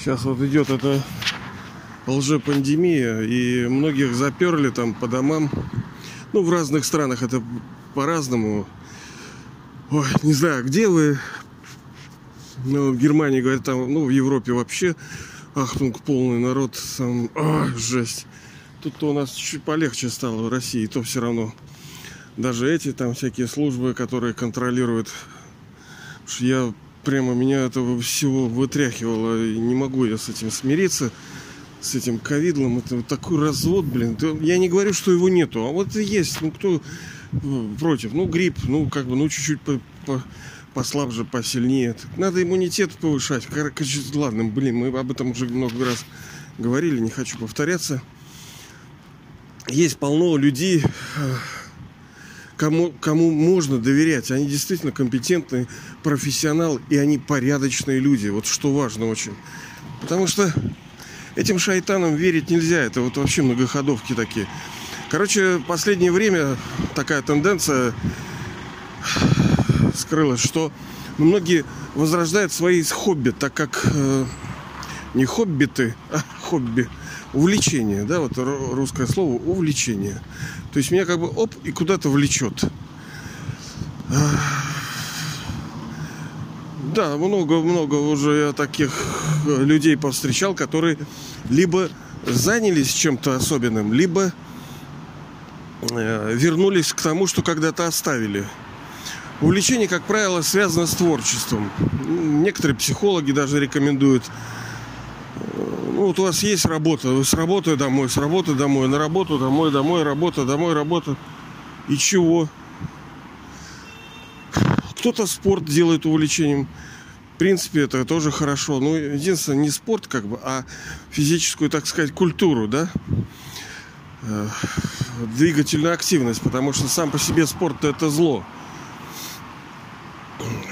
Сейчас вот идет эта лжепандемия, и многих заперли там по домам. Ну, в разных странах это по-разному. Ой, не знаю, где вы? Ну, в Германии, говорят, там, ну, в Европе вообще ахтунг полный народ. Там, а, жесть. Тут-то у нас чуть полегче стало в России, то все равно. Даже эти там всякие службы, которые контролируют. Я прямо меня этого всего вытряхивало. И не могу я с этим смириться. С этим ковидлом. Это такой развод, блин. Я не говорю, что его нету. А вот и есть. Ну, кто э, против? Ну, грипп. Ну, как бы, ну, чуть-чуть по, по, послабже, посильнее. Надо иммунитет повышать. Короче, ладно, блин, мы об этом уже много раз говорили. Не хочу повторяться. Есть полно людей кому, кому можно доверять. Они действительно компетентные, профессионалы, и они порядочные люди. Вот что важно очень. Потому что этим шайтанам верить нельзя. Это вот вообще многоходовки такие. Короче, в последнее время такая тенденция скрылась, что многие возрождают свои хобби, так как э, не хоббиты, а хобби, увлечение, да, вот русское слово увлечение. То есть меня как бы оп и куда-то влечет. Да, много-много уже я таких э, людей повстречал, которые либо занялись чем-то особенным, либо э, вернулись к тому, что когда-то оставили. Увлечение, как правило, связано с творчеством. Некоторые психологи даже рекомендуют ну, вот у вас есть работа, вы с работы домой, с работы домой, на работу домой, домой, работа, домой, работа. И чего? Кто-то спорт делает увлечением. В принципе, это тоже хорошо. Ну, единственное, не спорт, как бы, а физическую, так сказать, культуру, да? Э, двигательную активность, потому что сам по себе спорт это зло.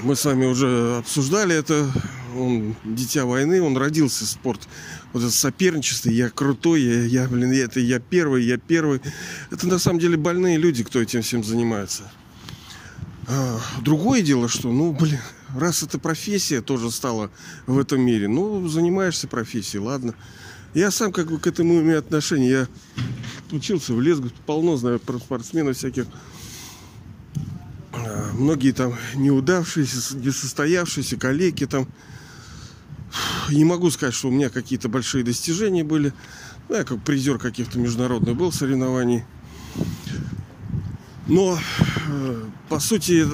Мы с вами уже обсуждали это он дитя войны, он родился в спорт. Вот это соперничество, я крутой, я, я блин, я, это я первый, я первый. Это на самом деле больные люди, кто этим всем занимается. А, другое дело, что, ну, блин, раз это профессия тоже стала в этом мире, ну, занимаешься профессией, ладно. Я сам как бы к этому имею отношение. Я учился в лес, полно знаю про спортсменов всяких. А, многие там неудавшиеся, несостоявшиеся, коллеги там не могу сказать, что у меня какие-то большие достижения были. Ну, я как призер каких-то международных был соревнований. Но, э, по сути,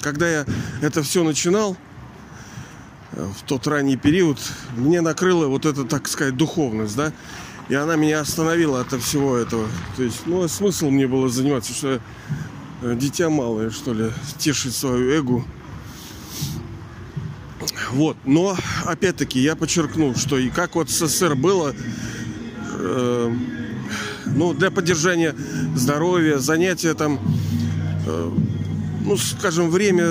когда я это все начинал, э, в тот ранний период, мне накрыла вот эта, так сказать, духовность, да, и она меня остановила от всего этого. То есть, ну, смысл мне было заниматься, что я э, дитя малое, что ли, тешить свою эгу, вот. Но, опять-таки, я подчеркну, что и как вот СССР было, э, ну, для поддержания здоровья, занятия там, э, ну, скажем, время,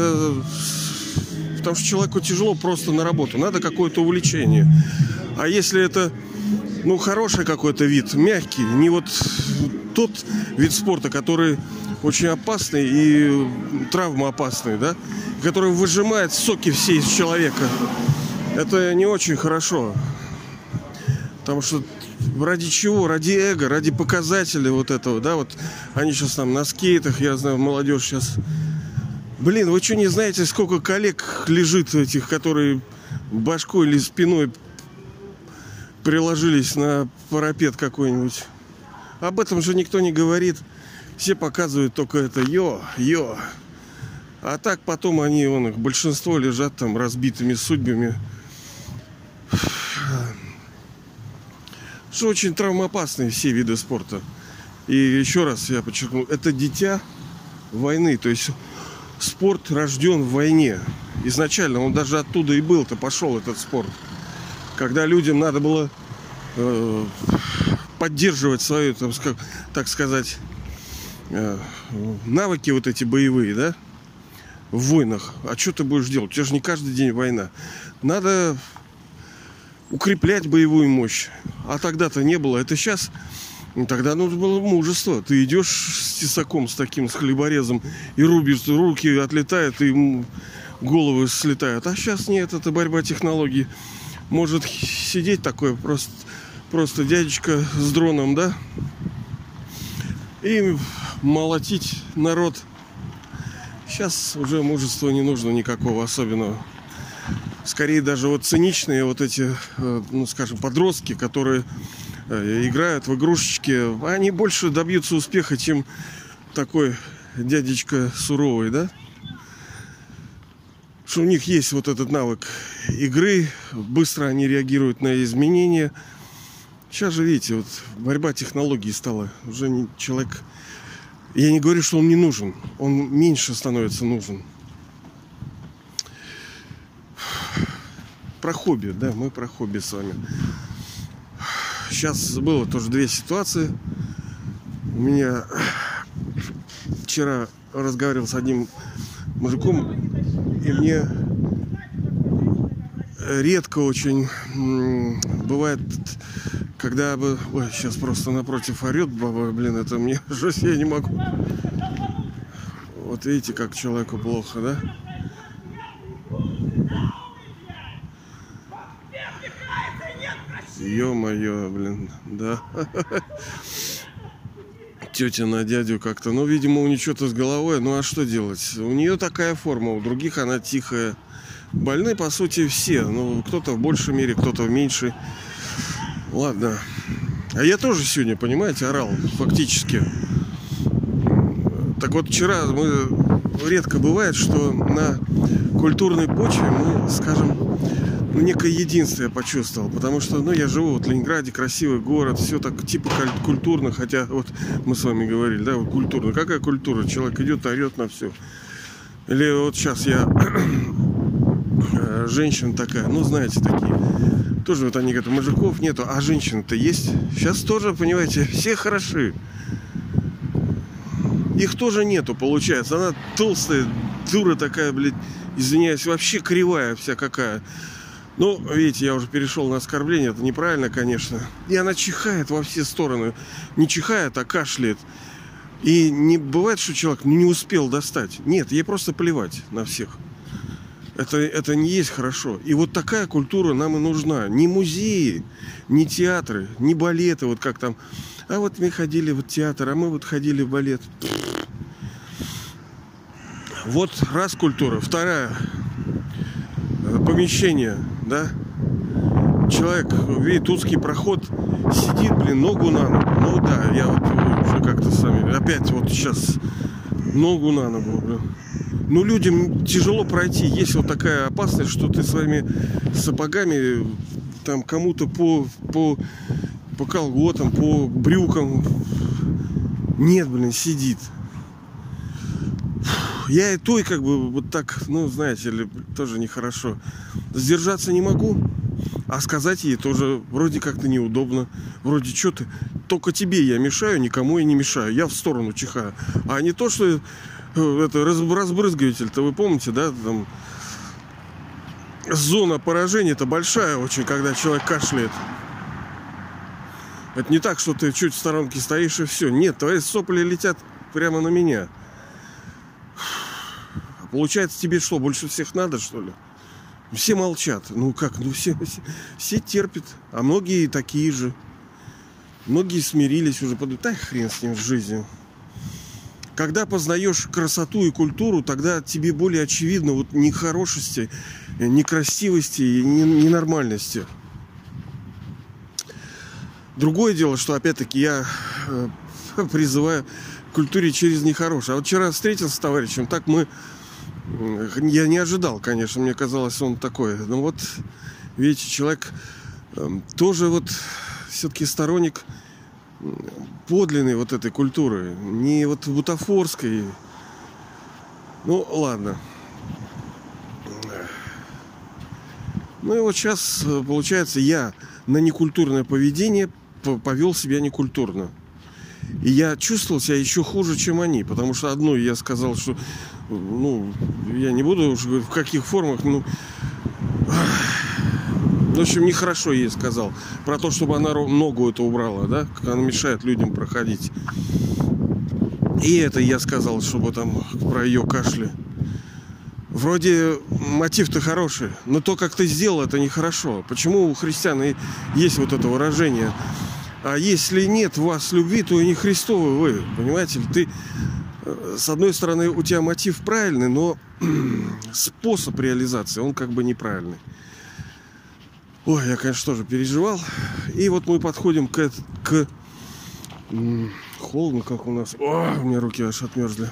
потому что человеку тяжело просто на работу, надо какое-то увлечение. А если это, ну, хороший какой-то вид, мягкий, не вот тот вид спорта, который очень опасный и травмоопасный, да, который выжимает соки все из человека. Это не очень хорошо. Потому что ради чего? Ради эго, ради показателей вот этого, да, вот они сейчас там на скейтах, я знаю, молодежь сейчас. Блин, вы что не знаете, сколько коллег лежит этих, которые башкой или спиной приложились на парапет какой-нибудь? Об этом же никто не говорит. Все показывают только это йо, йо. А так потом они, он, их большинство лежат там разбитыми судьбами. Что очень травмоопасные все виды спорта. И еще раз я подчеркну, это дитя войны. То есть спорт рожден в войне. Изначально он даже оттуда и был-то пошел этот спорт. Когда людям надо было э, поддерживать свою, там, так сказать, навыки вот эти боевые, да, в войнах. А что ты будешь делать? У тебя же не каждый день война. Надо укреплять боевую мощь. А тогда-то не было. Это сейчас... Ну, тогда нужно было мужество. Ты идешь с тесаком, с таким, с хлеборезом, и рубишь, руки отлетают, и головы слетают. А сейчас нет, это борьба технологий. может сидеть такой просто, просто дядечка с дроном, да, и молотить народ. Сейчас уже мужества не нужно никакого особенного. Скорее даже вот циничные вот эти, э, ну скажем, подростки, которые э, играют в игрушечки, они больше добьются успеха, чем такой дядечка суровый, да? Что у них есть вот этот навык игры, быстро они реагируют на изменения. Сейчас же, видите, вот борьба технологий стала. Уже человек... Я не говорю, что он не нужен. Он меньше становится нужен. Про хобби, да, мы про хобби с вами. Сейчас было тоже две ситуации. У меня вчера разговаривал с одним мужиком, и мне редко очень бывает, когда бы... Ой, сейчас просто напротив орет баба, блин, это мне жесть, я не могу. Вот видите, как человеку плохо, да? Ё-моё, блин, да. Тетя на дядю как-то. Ну, видимо, у нее что-то с головой. Ну, а что делать? У нее такая форма, у других она тихая. Больны, по сути, все. Ну, кто-то в большей мере, кто-то в меньшей. Ладно. А я тоже сегодня, понимаете, орал, фактически. Так вот, вчера мы... Редко бывает, что на культурной почве мы, скажем, ну, некое единство я почувствовал, потому что, ну, я живу вот в Ленинграде, красивый город, все так типа культурно, хотя вот мы с вами говорили, да, вот культурно. Какая культура? Человек идет, орет на все. Или вот сейчас я э, женщина такая, ну, знаете, такие. Тоже вот они говорят, мужиков нету, а женщин-то есть. Сейчас тоже, понимаете, все хороши. Их тоже нету, получается. Она толстая, дура такая, блядь, извиняюсь, вообще кривая вся какая. Ну, видите, я уже перешел на оскорбление, это неправильно, конечно. И она чихает во все стороны. Не чихает, а кашляет. И не бывает, что человек не успел достать. Нет, ей просто плевать на всех. Это, это не есть хорошо. И вот такая культура нам и нужна. Не музеи, не театры, не балеты, вот как там. А вот мы ходили в театр, а мы вот ходили в балет. Вот раз культура. Вторая помещение, да, человек видит узкий проход, сидит, блин, ногу на ногу. Ну да, я вот уже как-то сами, опять вот сейчас ногу на ногу, блин. Ну, людям тяжело пройти. Есть вот такая опасность, что ты своими сапогами там кому-то по, по, по колготам, по брюкам. Нет, блин, сидит я и той как бы вот так, ну, знаете ли, тоже нехорошо. Сдержаться не могу, а сказать ей тоже вроде как-то неудобно. Вроде, что ты, только тебе я мешаю, никому я не мешаю. Я в сторону чихаю. А не то, что э, это разбрызгиватель-то, вы помните, да, там зона поражения это большая очень, когда человек кашляет. Это не так, что ты чуть в сторонке стоишь и все. Нет, твои сопли летят прямо на меня. Получается, тебе что, больше всех надо, что ли? Все молчат. Ну как, ну все, все, все терпят. А многие такие же. Многие смирились уже. Подумают, да хрен с ним, с жизнью. Когда познаешь красоту и культуру, тогда тебе более очевидно вот нехорошести, некрасивости и ненормальности. Другое дело, что опять-таки я э, призываю к культуре через нехорошее. А вот вчера встретился с товарищем, так мы я не ожидал, конечно, мне казалось, он такой. Но вот, видите, человек эм, тоже вот все-таки сторонник подлинной вот этой культуры, не вот бутафорской. Ну, ладно. Ну и вот сейчас, э, получается, я на некультурное поведение повел себя некультурно. И я чувствовал себя еще хуже, чем они. Потому что одно я сказал, что ну, я не буду уже говорить, в каких формах, ну, в общем, нехорошо ей сказал. Про то, чтобы она ногу это убрала, да, как она мешает людям проходить. И это я сказал, чтобы там про ее кашли. вроде мотив-то хороший, но то, как ты сделал, это нехорошо. Почему у христиан есть вот это выражение? А если нет в вас любви, то и не Христовы вы, понимаете? Ты, с одной стороны, у тебя мотив правильный, но способ реализации, он как бы неправильный. Ой, я, конечно, тоже переживал. И вот мы подходим к, к холодно, как у нас. О, у меня руки аж отмерзли.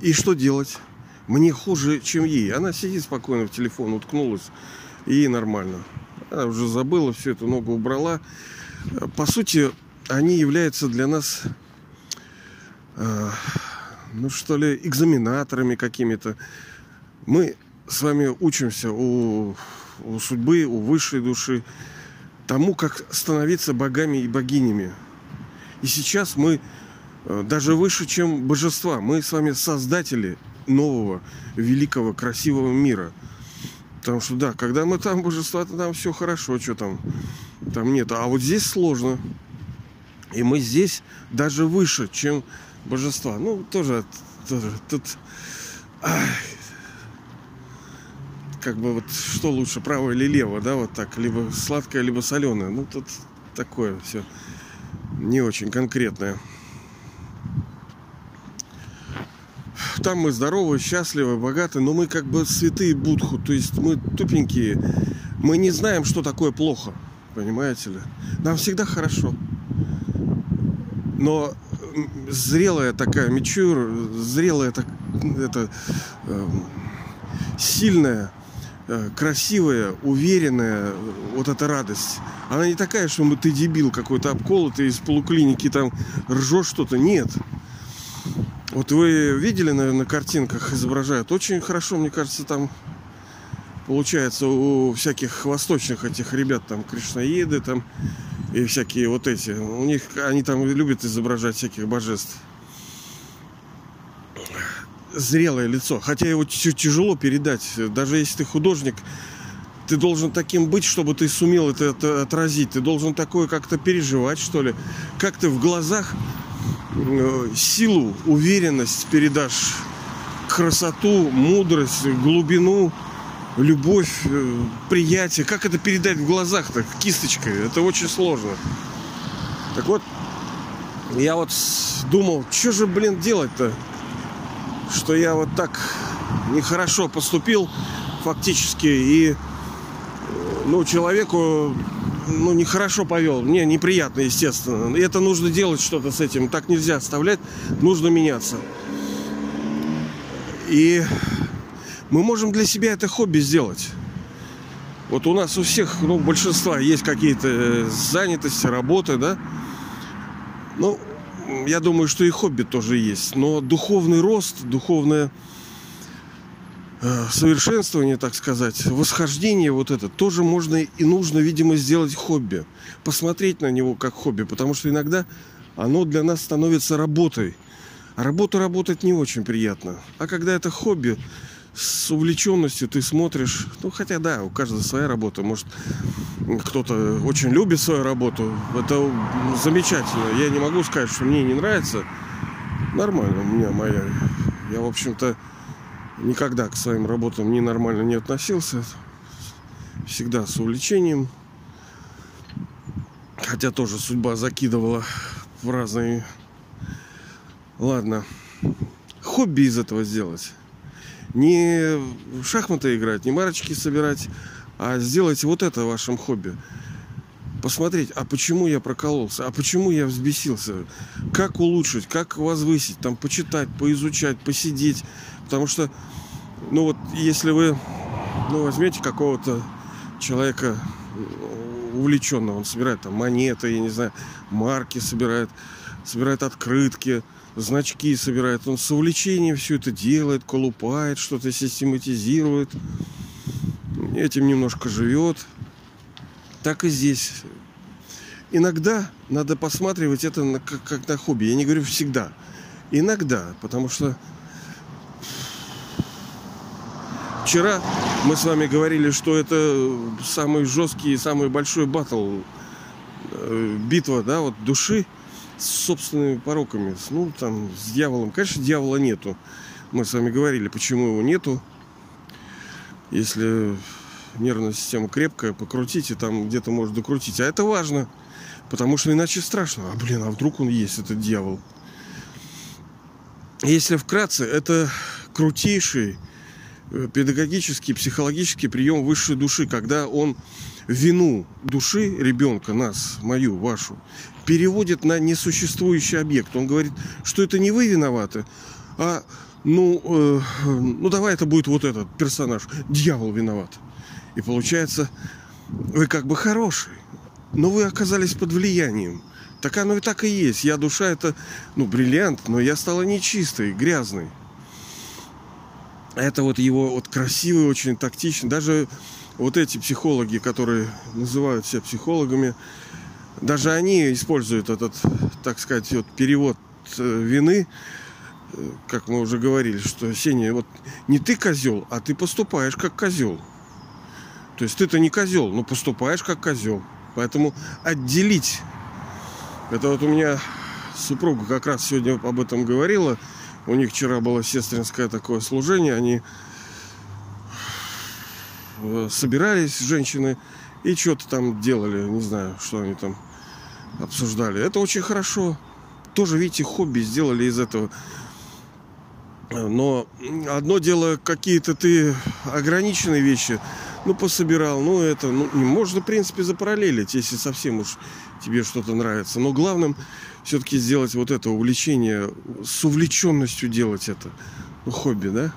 И что делать? Мне хуже, чем ей. Она сидит спокойно в телефон, уткнулась, и нормально. Она уже забыла все это, ногу убрала. По сути, они являются для нас, э, ну что ли, экзаменаторами какими-то. Мы с вами учимся у, у судьбы, у высшей души, тому, как становиться богами и богинями. И сейчас мы Э, даже выше, чем божества. Мы с вами создатели нового, великого, красивого мира. Потому что, да, когда мы там божества, то там все хорошо, что там, там нет. А вот здесь сложно. И мы здесь даже выше, чем божества. Ну, тоже, тоже тут... Ай, как бы вот что лучше, право или лево, да, вот так, либо сладкое, либо соленое. Ну, тут такое все не очень конкретное. Там мы здоровы, счастливы, богаты, но мы как бы святые Будху, то есть мы тупенькие, мы не знаем, что такое плохо, понимаете ли? Нам всегда хорошо. Но зрелая такая мечур, зрелая так, это э, сильная, э, красивая, уверенная вот эта радость. Она не такая, что ты дебил какой-то обколотый из полуклиники там ржешь что-то. Нет. Вот вы видели, наверное, на картинках изображают. Очень хорошо, мне кажется, там получается у всяких восточных этих ребят, там, кришнаеды, там, и всякие вот эти. У них, они там любят изображать всяких божеств. Зрелое лицо. Хотя его тяжело передать. Даже если ты художник, ты должен таким быть, чтобы ты сумел это, отразить. Ты должен такое как-то переживать, что ли. Как ты в глазах силу, уверенность передашь, красоту, мудрость, глубину, любовь, э, приятие. Как это передать в глазах так, кисточкой? Это очень сложно. Так вот, я вот думал, что же, блин, делать-то? Что я вот так нехорошо поступил фактически и ну, человеку ну, нехорошо повел. Мне неприятно, естественно. И это нужно делать что-то с этим. Так нельзя оставлять. Нужно меняться. И мы можем для себя это хобби сделать. Вот у нас у всех, ну, большинства есть какие-то э, занятости, работы, да. Ну, я думаю, что и хобби тоже есть. Но духовный рост, духовное Э, совершенствование, так сказать, восхождение вот это тоже можно и нужно, видимо, сделать хобби. Посмотреть на него как хобби, потому что иногда оно для нас становится работой. А работу работать не очень приятно. А когда это хобби, с увлеченностью ты смотришь, ну хотя да, у каждого своя работа, может кто-то очень любит свою работу, это замечательно. Я не могу сказать, что мне не нравится. Нормально у меня моя. Я, в общем-то, никогда к своим работам ненормально не относился. Всегда с увлечением. Хотя тоже судьба закидывала в разные... Ладно. Хобби из этого сделать. Не в шахматы играть, не марочки собирать, а сделать вот это вашим хобби посмотреть, а почему я прокололся, а почему я взбесился, как улучшить, как возвысить, там, почитать, поизучать, посидеть. Потому что, ну вот, если вы, ну, возьмете какого-то человека увлеченного, он собирает там монеты, я не знаю, марки собирает, собирает открытки, значки собирает, он с увлечением все это делает, колупает, что-то систематизирует, этим немножко живет, так и здесь. Иногда надо посматривать это на, как, как на хобби. Я не говорю всегда. Иногда, потому что вчера мы с вами говорили, что это самый жесткий и самый большой батл, э, битва, да, вот души с собственными пороками. Ну, там, с дьяволом. Конечно, дьявола нету. Мы с вами говорили, почему его нету. Если нервная система крепкая, покрутите, там где-то может докрутить. А это важно, потому что иначе страшно. А, блин, а вдруг он есть, этот дьявол? Если вкратце, это крутейший педагогический, психологический прием высшей души, когда он вину души ребенка, нас, мою, вашу, переводит на несуществующий объект. Он говорит, что это не вы виноваты, а ну, э, ну давай это будет вот этот персонаж, дьявол виноват. И получается, вы как бы хороший, но вы оказались под влиянием. Так оно и так и есть. Я душа это, ну, бриллиант, но я стала нечистой, грязной. Это вот его вот красивый, очень тактичный. Даже вот эти психологи, которые называют себя психологами, даже они используют этот, так сказать, вот перевод э, вины, э, как мы уже говорили, что Сеня, вот не ты козел, а ты поступаешь как козел. То есть ты-то не козел, но поступаешь как козел. Поэтому отделить. Это вот у меня супруга как раз сегодня об этом говорила. У них вчера было сестринское такое служение. Они э, собирались, женщины, и что-то там делали. Не знаю, что они там обсуждали. Это очень хорошо. Тоже, видите, хобби сделали из этого. Но одно дело, какие-то ты ограниченные вещи ну, пособирал, ну, это, ну, можно, в принципе, запараллелить, если совсем уж тебе что-то нравится. Но главным все-таки сделать вот это увлечение, с увлеченностью делать это. Ну, хобби, да?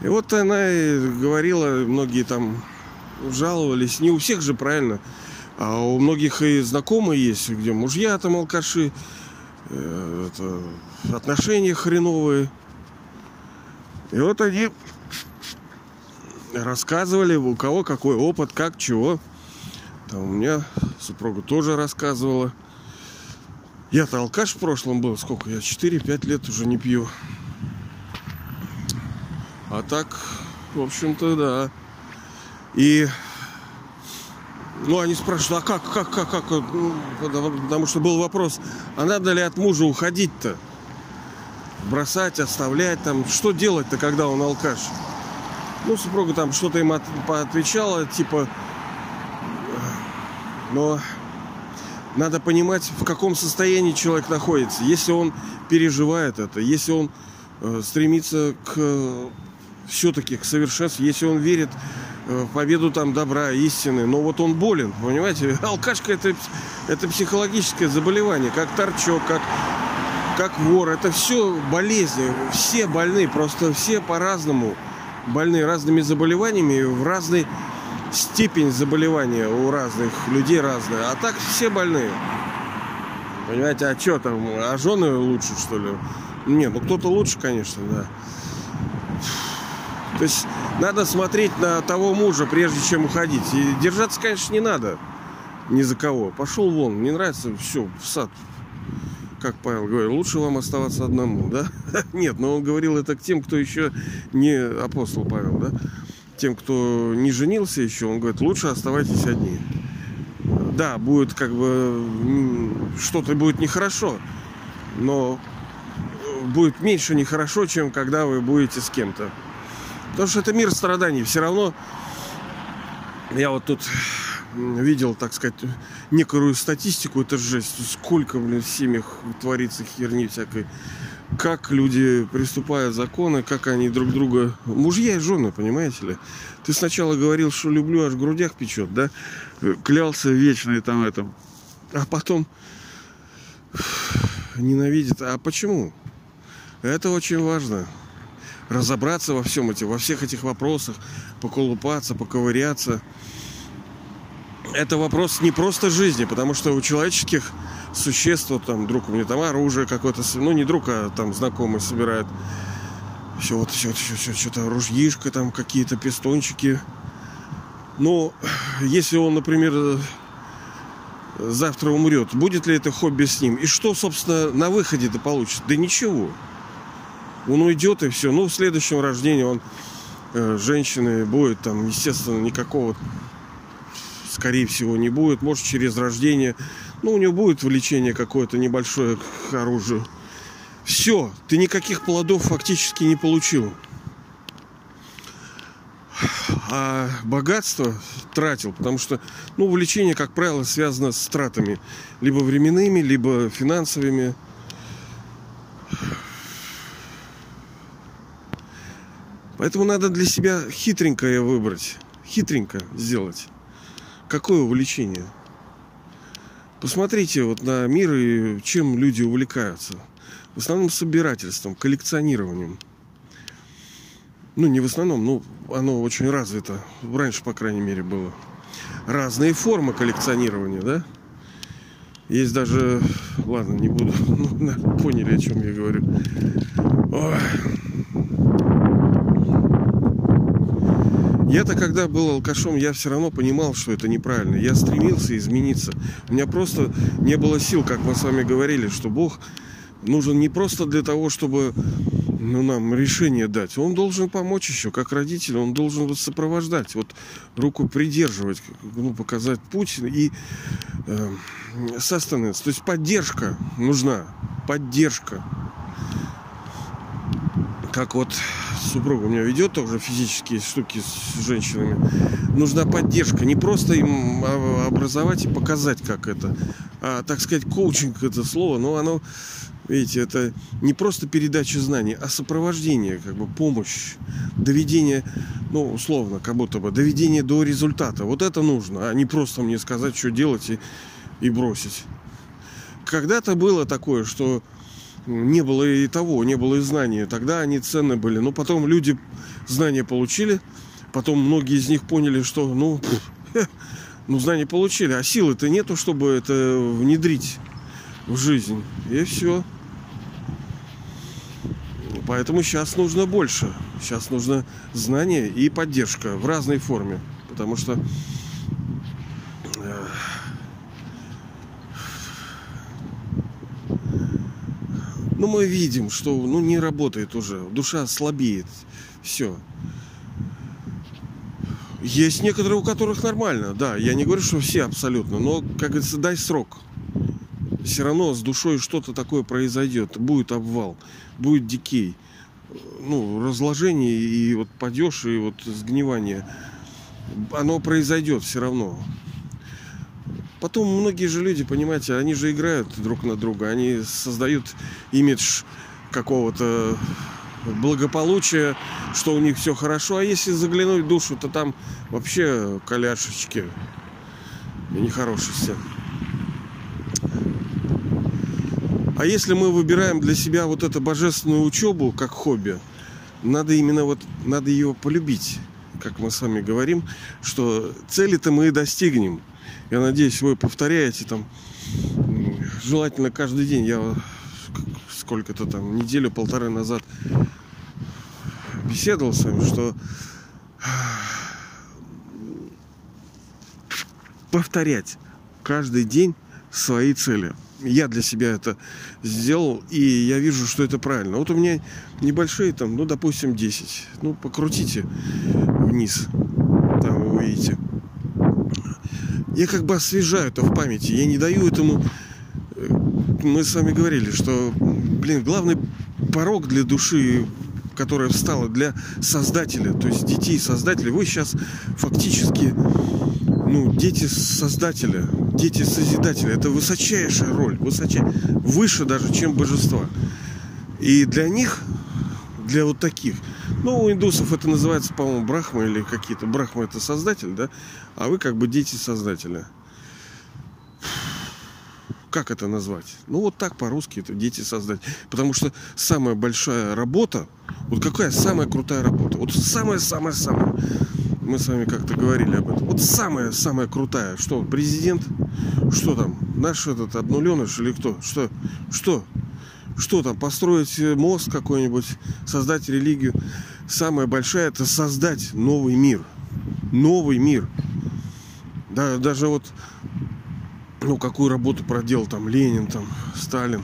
И вот она и говорила, многие там жаловались, не у всех же правильно, а у многих и знакомые есть, где мужья там алкаши, э, это, отношения хреновые. И вот они рассказывали, у кого какой опыт, как, чего. Там у меня супруга тоже рассказывала. Я-то алкаш в прошлом был. Сколько? Я 4-5 лет уже не пью. А так, в общем-то, да. И ну, они спрашивают, а как, как, как, как? Ну, потому что был вопрос, а надо ли от мужа уходить-то? Бросать, оставлять там. Что делать-то, когда он алкаш? Ну, супруга там что-то им от, поотвечала, типа... Но надо понимать, в каком состоянии человек находится. Если он переживает это, если он э, стремится к э, все-таки к совершенству, если он верит э, победу там добра, истины, но вот он болен, понимаете? Алкашка это, это психологическое заболевание, как торчок, как, как вор. Это все болезни, все больны, просто все по-разному больные разными заболеваниями в разной степень заболевания у разных людей разная. А так все больные. Понимаете, а что там, а жены лучше, что ли? Нет, ну кто-то лучше, конечно, да. То есть надо смотреть на того мужа, прежде чем уходить. И держаться, конечно, не надо ни за кого. Пошел вон, не нравится, все, в сад как Павел говорил, лучше вам оставаться одному, да? Нет, но он говорил это к тем, кто еще не апостол Павел, да? Тем, кто не женился еще, он говорит, лучше оставайтесь одни. Да, будет как бы что-то будет нехорошо, но будет меньше нехорошо, чем когда вы будете с кем-то. Потому что это мир страданий. Все равно я вот тут видел, так сказать, некую статистику, это жесть. Сколько, блин, в семьях творится херни всякой. Как люди приступают законы, как они друг друга... Мужья и жены, понимаете ли? Ты сначала говорил, что люблю, аж в грудях печет, да? Клялся вечно и там этом. А потом ненавидит. А почему? Это очень важно. Разобраться во всем этим, во всех этих вопросах, поколупаться, поковыряться это вопрос не просто жизни, потому что у человеческих существ, вот там друг у меня там оружие какое-то, ну не друг, а там знакомый собирает. Все вот все, все, все что-то ружьишко, там какие-то пистончики. Но если он, например, завтра умрет, будет ли это хобби с ним? И что, собственно, на выходе-то получит? Да ничего. Он уйдет и все. Ну, в следующем рождении он э, женщины будет там, естественно, никакого скорее всего, не будет. Может, через рождение. Ну, у него будет влечение какое-то небольшое к оружию. Все, ты никаких плодов фактически не получил. А богатство тратил, потому что, ну, увлечение, как правило, связано с тратами. Либо временными, либо финансовыми. Поэтому надо для себя хитренькое выбрать. Хитренько сделать. Какое увлечение? Посмотрите вот на мир и чем люди увлекаются. В основном собирательством, коллекционированием. Ну, не в основном, ну, оно очень развито. Раньше, по крайней мере, было. Разные формы коллекционирования, да? Есть даже... Ладно, не буду. Ну, поняли, о чем я говорю. Ой. Я-то, когда был алкашом, я все равно понимал, что это неправильно. Я стремился измениться. У меня просто не было сил, как мы с вами говорили, что Бог нужен не просто для того, чтобы ну, нам решение дать. Он должен помочь еще, как родитель, он должен вот сопровождать, вот руку придерживать, ну, показать путь и э, sustenance. То есть поддержка нужна, поддержка. Как вот супруга у меня ведет тоже физические штуки с женщинами. Нужна поддержка. Не просто им образовать и показать, как это. А, так сказать, коучинг это слово, но оно Видите, это не просто передача знаний, а сопровождение, как бы помощь, доведение, ну, условно, как будто бы, доведение до результата. Вот это нужно, а не просто мне сказать, что делать и, и бросить. Когда-то было такое, что не было и того, не было и знания. Тогда они ценны были. Но потом люди знания получили, потом многие из них поняли, что, ну, ну, знания получили, а силы-то нету, чтобы это внедрить в жизнь. И все. Поэтому сейчас нужно больше. Сейчас нужно знание и поддержка в разной форме. Потому что ну, мы видим, что ну, не работает уже. Душа слабеет. Все. Есть некоторые, у которых нормально, да. Я не говорю, что все абсолютно. Но, как говорится, дай срок все равно с душой что-то такое произойдет. Будет обвал, будет дикей. Ну, разложение и вот падеж, и вот сгнивание. Оно произойдет все равно. Потом многие же люди, понимаете, они же играют друг на друга. Они создают имидж какого-то благополучия, что у них все хорошо. А если заглянуть в душу, то там вообще коляшечки нехорошие все. А если мы выбираем для себя вот эту божественную учебу как хобби, надо именно вот, надо ее полюбить, как мы с вами говорим, что цели-то мы и достигнем. Я надеюсь, вы повторяете там, желательно каждый день. Я сколько-то там, неделю-полторы назад беседовал с вами, что повторять каждый день свои цели я для себя это сделал, и я вижу, что это правильно. Вот у меня небольшие там, ну, допустим, 10. Ну, покрутите вниз. Там вы увидите. Я как бы освежаю это в памяти. Я не даю этому... Э, мы с вами говорили, что, блин, главный порог для души которая встала для создателя, то есть детей создателя. Вы сейчас фактически ну, дети создателя, дети созидателя. Это высочайшая роль, высочайшая, выше даже, чем божества. И для них, для вот таких, ну, у индусов это называется, по-моему, брахма или какие-то. Брахма это создатель, да? А вы как бы дети создателя. Как это назвать? Ну, вот так по-русски это дети создателя. Потому что самая большая работа, вот какая самая крутая работа? Вот самая-самая-самая мы с вами как-то говорили об этом. Вот самая-самая крутая. Что, президент? Что там? Наш этот обнуленыш или кто? Что? Что? Что там? Построить мост какой-нибудь? Создать религию? Самая большая это создать новый мир. Новый мир. Да, даже вот ну, какую работу проделал там Ленин, там, Сталин.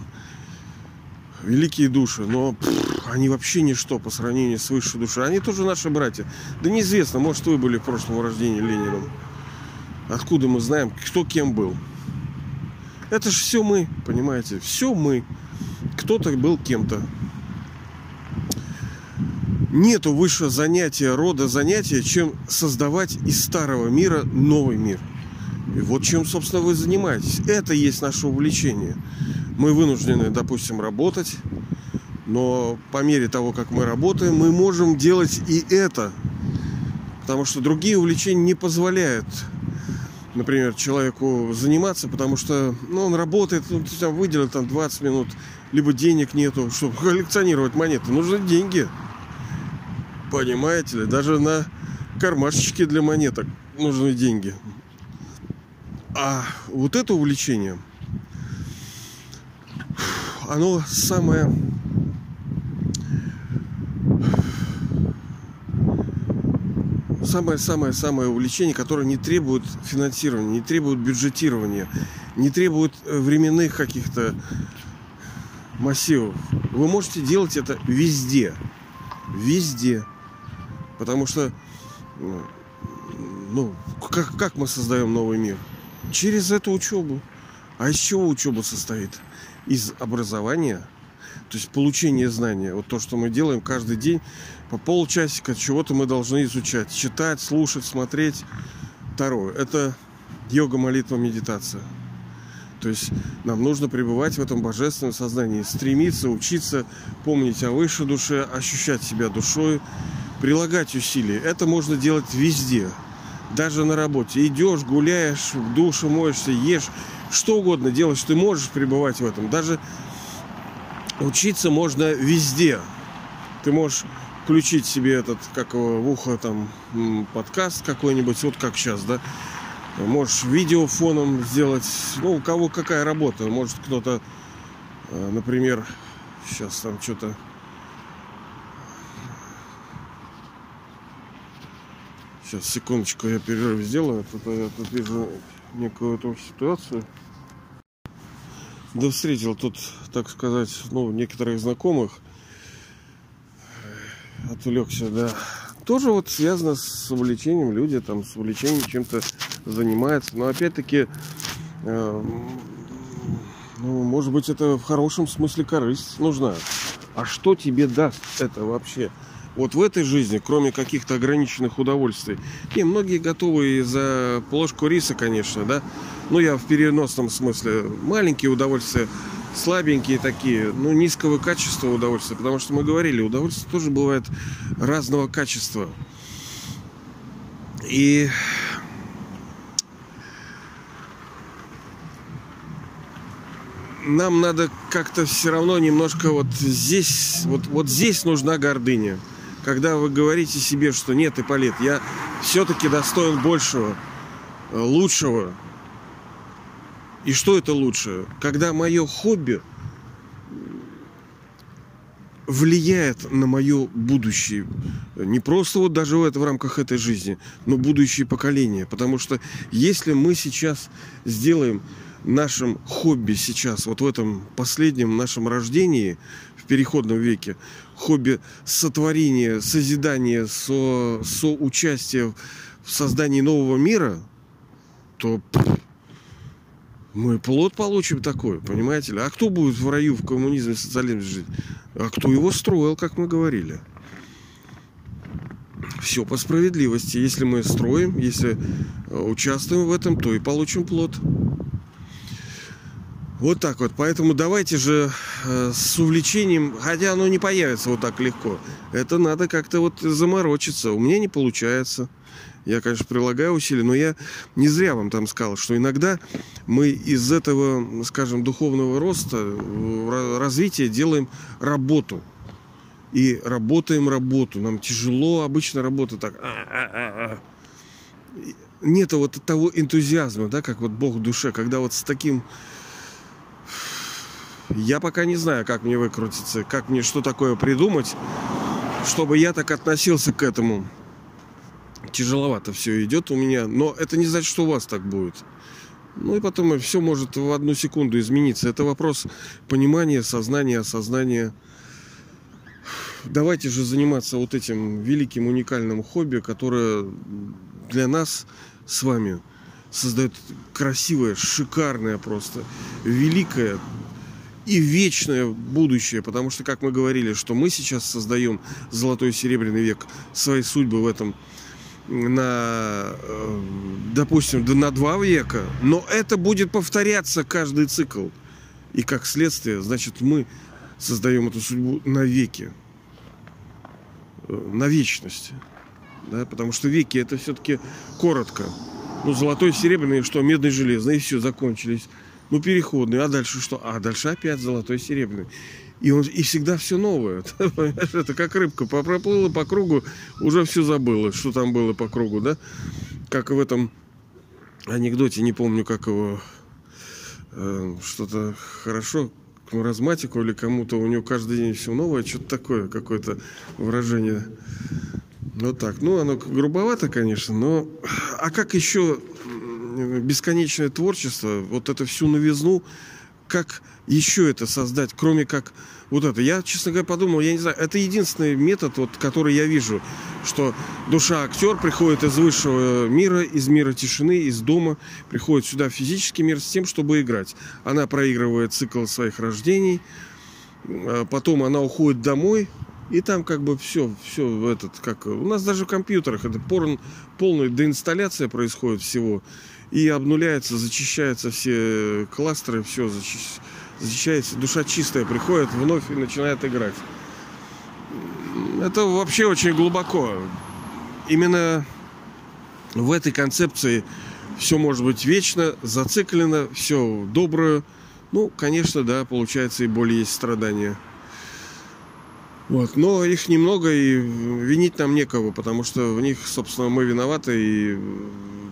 Великие души, но пфф, они вообще ничто по сравнению с высшей душой. Они тоже наши братья. Да неизвестно, может, вы были в прошлом рождении Лениным. Откуда мы знаем, кто кем был? Это же все мы, понимаете? Все мы. Кто-то был кем-то. Нету выше занятия, рода занятия, чем создавать из старого мира новый мир. И вот чем, собственно, вы занимаетесь. Это есть наше увлечение. Мы вынуждены, допустим, работать, но по мере того, как мы работаем, мы можем делать и это. Потому что другие увлечения не позволяют, например, человеку заниматься, потому что ну, он работает, ну, выделил там 20 минут, либо денег нету, чтобы коллекционировать монеты. Нужны деньги. Понимаете ли? Даже на кармашечки для монеток нужны деньги. А вот это увлечение, оно самое самое-самое-самое увлечение, которое не требует финансирования, не требует бюджетирования, не требует временных каких-то массивов. Вы можете делать это везде. Везде. Потому что, ну, как, как мы создаем новый мир? Через эту учебу. А из чего учеба состоит? Из образования, то есть получение знания. Вот то, что мы делаем каждый день, по полчасика чего-то мы должны изучать. Читать, слушать, смотреть. Второе. Это йога, молитва, медитация. То есть нам нужно пребывать в этом божественном сознании, стремиться, учиться, помнить о высшей душе, ощущать себя душой, прилагать усилия. Это можно делать везде, даже на работе. Идешь, гуляешь, в душе моешься, ешь, что угодно делаешь, ты можешь пребывать в этом. Даже учиться можно везде. Ты можешь включить себе этот, как в ухо там подкаст какой-нибудь, вот как сейчас, да, Можешь видео фоном сделать. Ну, у кого какая работа. Может кто-то, э, например, сейчас там что-то... Сейчас, секундочку, я перерыв сделаю. Тут я тут вижу некую эту ситуацию. Да встретил тут, так сказать, ну, некоторых знакомых. Отвлекся, да. Тоже вот связано с увлечением люди, там, с увлечением чем-то занимается. Но опять-таки, э, ну, может быть, это в хорошем смысле корысть нужна. А что тебе даст это вообще? Вот в этой жизни, кроме каких-то ограниченных удовольствий. Не, многие готовы за ложку риса, конечно, да. Ну, я в переносном смысле. Маленькие удовольствия, слабенькие такие, ну, низкого качества удовольствия. Потому что мы говорили, удовольствие тоже бывает разного качества. И нам надо как-то все равно немножко вот здесь, вот, вот здесь нужна гордыня. Когда вы говорите себе, что нет, Ипполит, я все-таки достоин большего, э, лучшего. И что это лучшее? Когда мое хобби влияет на мое будущее. Не просто вот даже это, в рамках этой жизни, но будущее поколение. Потому что если мы сейчас сделаем нашем хобби сейчас, вот в этом последнем нашем рождении в переходном веке, хобби сотворения, созидания, со, соучастия в создании нового мира, то мы плод получим такой, понимаете ли? А кто будет в раю, в коммунизме, в социализме жить? А кто его строил, как мы говорили? Все по справедливости. Если мы строим, если э, участвуем в этом, то и получим плод. Вот так вот. Поэтому давайте же э, с увлечением, хотя оно не появится вот так легко. Это надо как-то вот заморочиться. У меня не получается. Я, конечно, прилагаю усилия, но я не зря вам там сказал, что иногда мы из этого, скажем, духовного роста, э, развития делаем работу. И работаем работу. Нам тяжело обычно работа так. А-а-а-а. Нет вот того энтузиазма, да, как вот Бог в душе, когда вот с таким я пока не знаю, как мне выкрутиться, как мне что такое придумать, чтобы я так относился к этому. Тяжеловато все идет у меня, но это не значит, что у вас так будет. Ну и потом все может в одну секунду измениться. Это вопрос понимания, сознания, осознания. Давайте же заниматься вот этим великим уникальным хобби, которое для нас с вами создает красивое, шикарное просто, великое и вечное будущее. Потому что, как мы говорили, что мы сейчас создаем золотой и серебряный век, свои судьбы в этом на, э, допустим, на два века, но это будет повторяться каждый цикл. И как следствие, значит, мы создаем эту судьбу э, на вечность. Да? Потому что веки это все-таки коротко. Ну, золотой, серебряный, что, медный, железный, и все, закончились. Ну, переходный, а дальше что? А дальше опять золотой, серебряный. И, он, и всегда все новое. Это как рыбка проплыла по кругу, уже все забыла, что там было по кругу, да? Как в этом анекдоте, не помню, как его, э, что-то хорошо, к маразматику или кому-то, у него каждый день все новое, что-то такое, какое-то выражение. Вот так. Ну, оно грубовато, конечно, но... А как еще бесконечное творчество, вот это всю новизну, как еще это создать, кроме как вот это. Я, честно говоря, подумал, я не знаю, это единственный метод, вот, который я вижу, что душа актер приходит из высшего мира, из мира тишины, из дома, приходит сюда в физический мир с тем, чтобы играть. Она проигрывает цикл своих рождений, а потом она уходит домой, и там как бы все, все этот, как у нас даже в компьютерах это порн, полная деинсталляция происходит всего и обнуляется, зачищаются все кластеры, все зачищается, душа чистая приходит вновь и начинает играть. Это вообще очень глубоко. Именно в этой концепции все может быть вечно, зациклено, все доброе. Ну, конечно, да, получается и более есть страдания. Вот. Но их немного, и винить нам некого, потому что в них, собственно, мы виноваты, и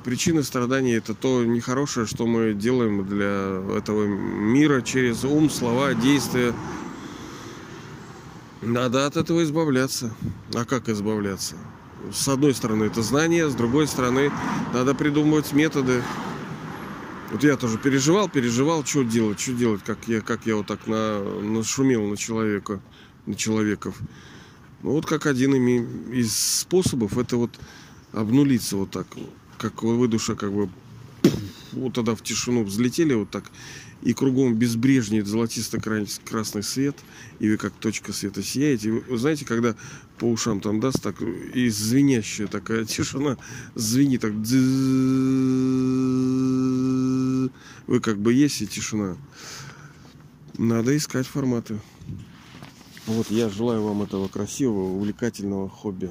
причины страданий это то нехорошее, что мы делаем для этого мира через ум, слова, действия. Надо от этого избавляться. А как избавляться? С одной стороны это знание, с другой стороны надо придумывать методы. Вот я тоже переживал, переживал, что делать, что делать, как я, как я вот так на, нашумел на человека на человеков. Ну, вот как один из способов это вот обнулиться вот так, как вы душа как бы вот тогда в тишину взлетели вот так, и кругом безбрежнеет золотисто-красный свет, и вы как точка света сияете. Вы знаете, когда по ушам там даст так, и звенящая такая тишина, звенит так, вы как бы есть и тишина. Надо искать форматы. Вот я желаю вам этого красивого, увлекательного хобби.